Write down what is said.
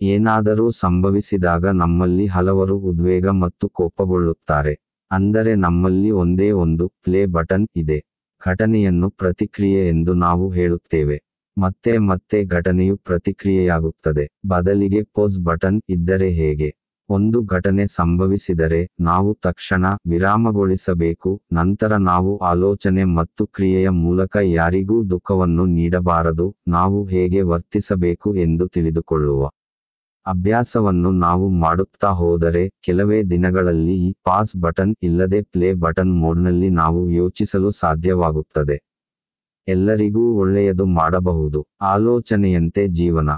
ಏನಾದರೂ ಸಂಭವಿಸಿದಾಗ ನಮ್ಮಲ್ಲಿ ಹಲವರು ಉದ್ವೇಗ ಮತ್ತು ಕೋಪಗೊಳ್ಳುತ್ತಾರೆ. ಅಂದರೆ ನಮ್ಮಲ್ಲಿ ಒಂದೇ ಒಂದು ಪ್ಲೇ ಬಟನ್ ಇದೆ. ಘಟನೆಯನ್ನು ಪ್ರತಿಕ್ರಿಯೆ ಎಂದು ನಾವು ಹೇಳುತ್ತೇವೆ. ಮತ್ತೆ ಮತ್ತೆ ಘಟನೆಯು ಪ್ರತಿಕ್ರಿಯೆಯಾಗುತ್ತದೆ. ಬದಲಿಗೆ ಪೋಸ್ ಬಟನ್ ಇದ್ದರೆ ಹೇಗೆ? ಒಂದು ಘಟನೆ ಸಂಭವಿಸಿದರೆ ನಾವು ತಕ್ಷಣ ವಿರಾಮಗೊಳಿಸಬೇಕು, ನಂತರ ನಾವು ಆಲೋಚನೆ ಮತ್ತು ಕ್ರಿಯೆಯ ಮೂಲಕ ಯಾರಿಗೂ ದುಃಖವನ್ನು ನೀಡಬಾರದು, ನಾವು ಹೇಗೆ ವರ್ತಿಸಬೇಕು ಎಂದು ತಿಳಿದುಕೊಳ್ಳುವ. ಅಭ್ಯಾಸವನ್ನು ನಾವು ಮಾಡುತ್ತಾ ಹೋದರೆ ಕೆಲವೇ ದಿನಗಳಲ್ಲಿ ಈ ಪಾಸ್ ಬಟನ್ ಇಲ್ಲದೆ ಪ್ಲೇ ಬಟನ್ ಮೋಡ್ನಲ್ಲಿ ನಾವು ಯೋಚಿಸಲು ಸಾಧ್ಯವಾಗುತ್ತದೆ. ಎಲ್ಲರಿಗೂ ಒಳ್ಳೆಯದು ಮಾಡಬಹುದು. ಆಲೋಚನೆಯಂತೆ ಜೀವನ.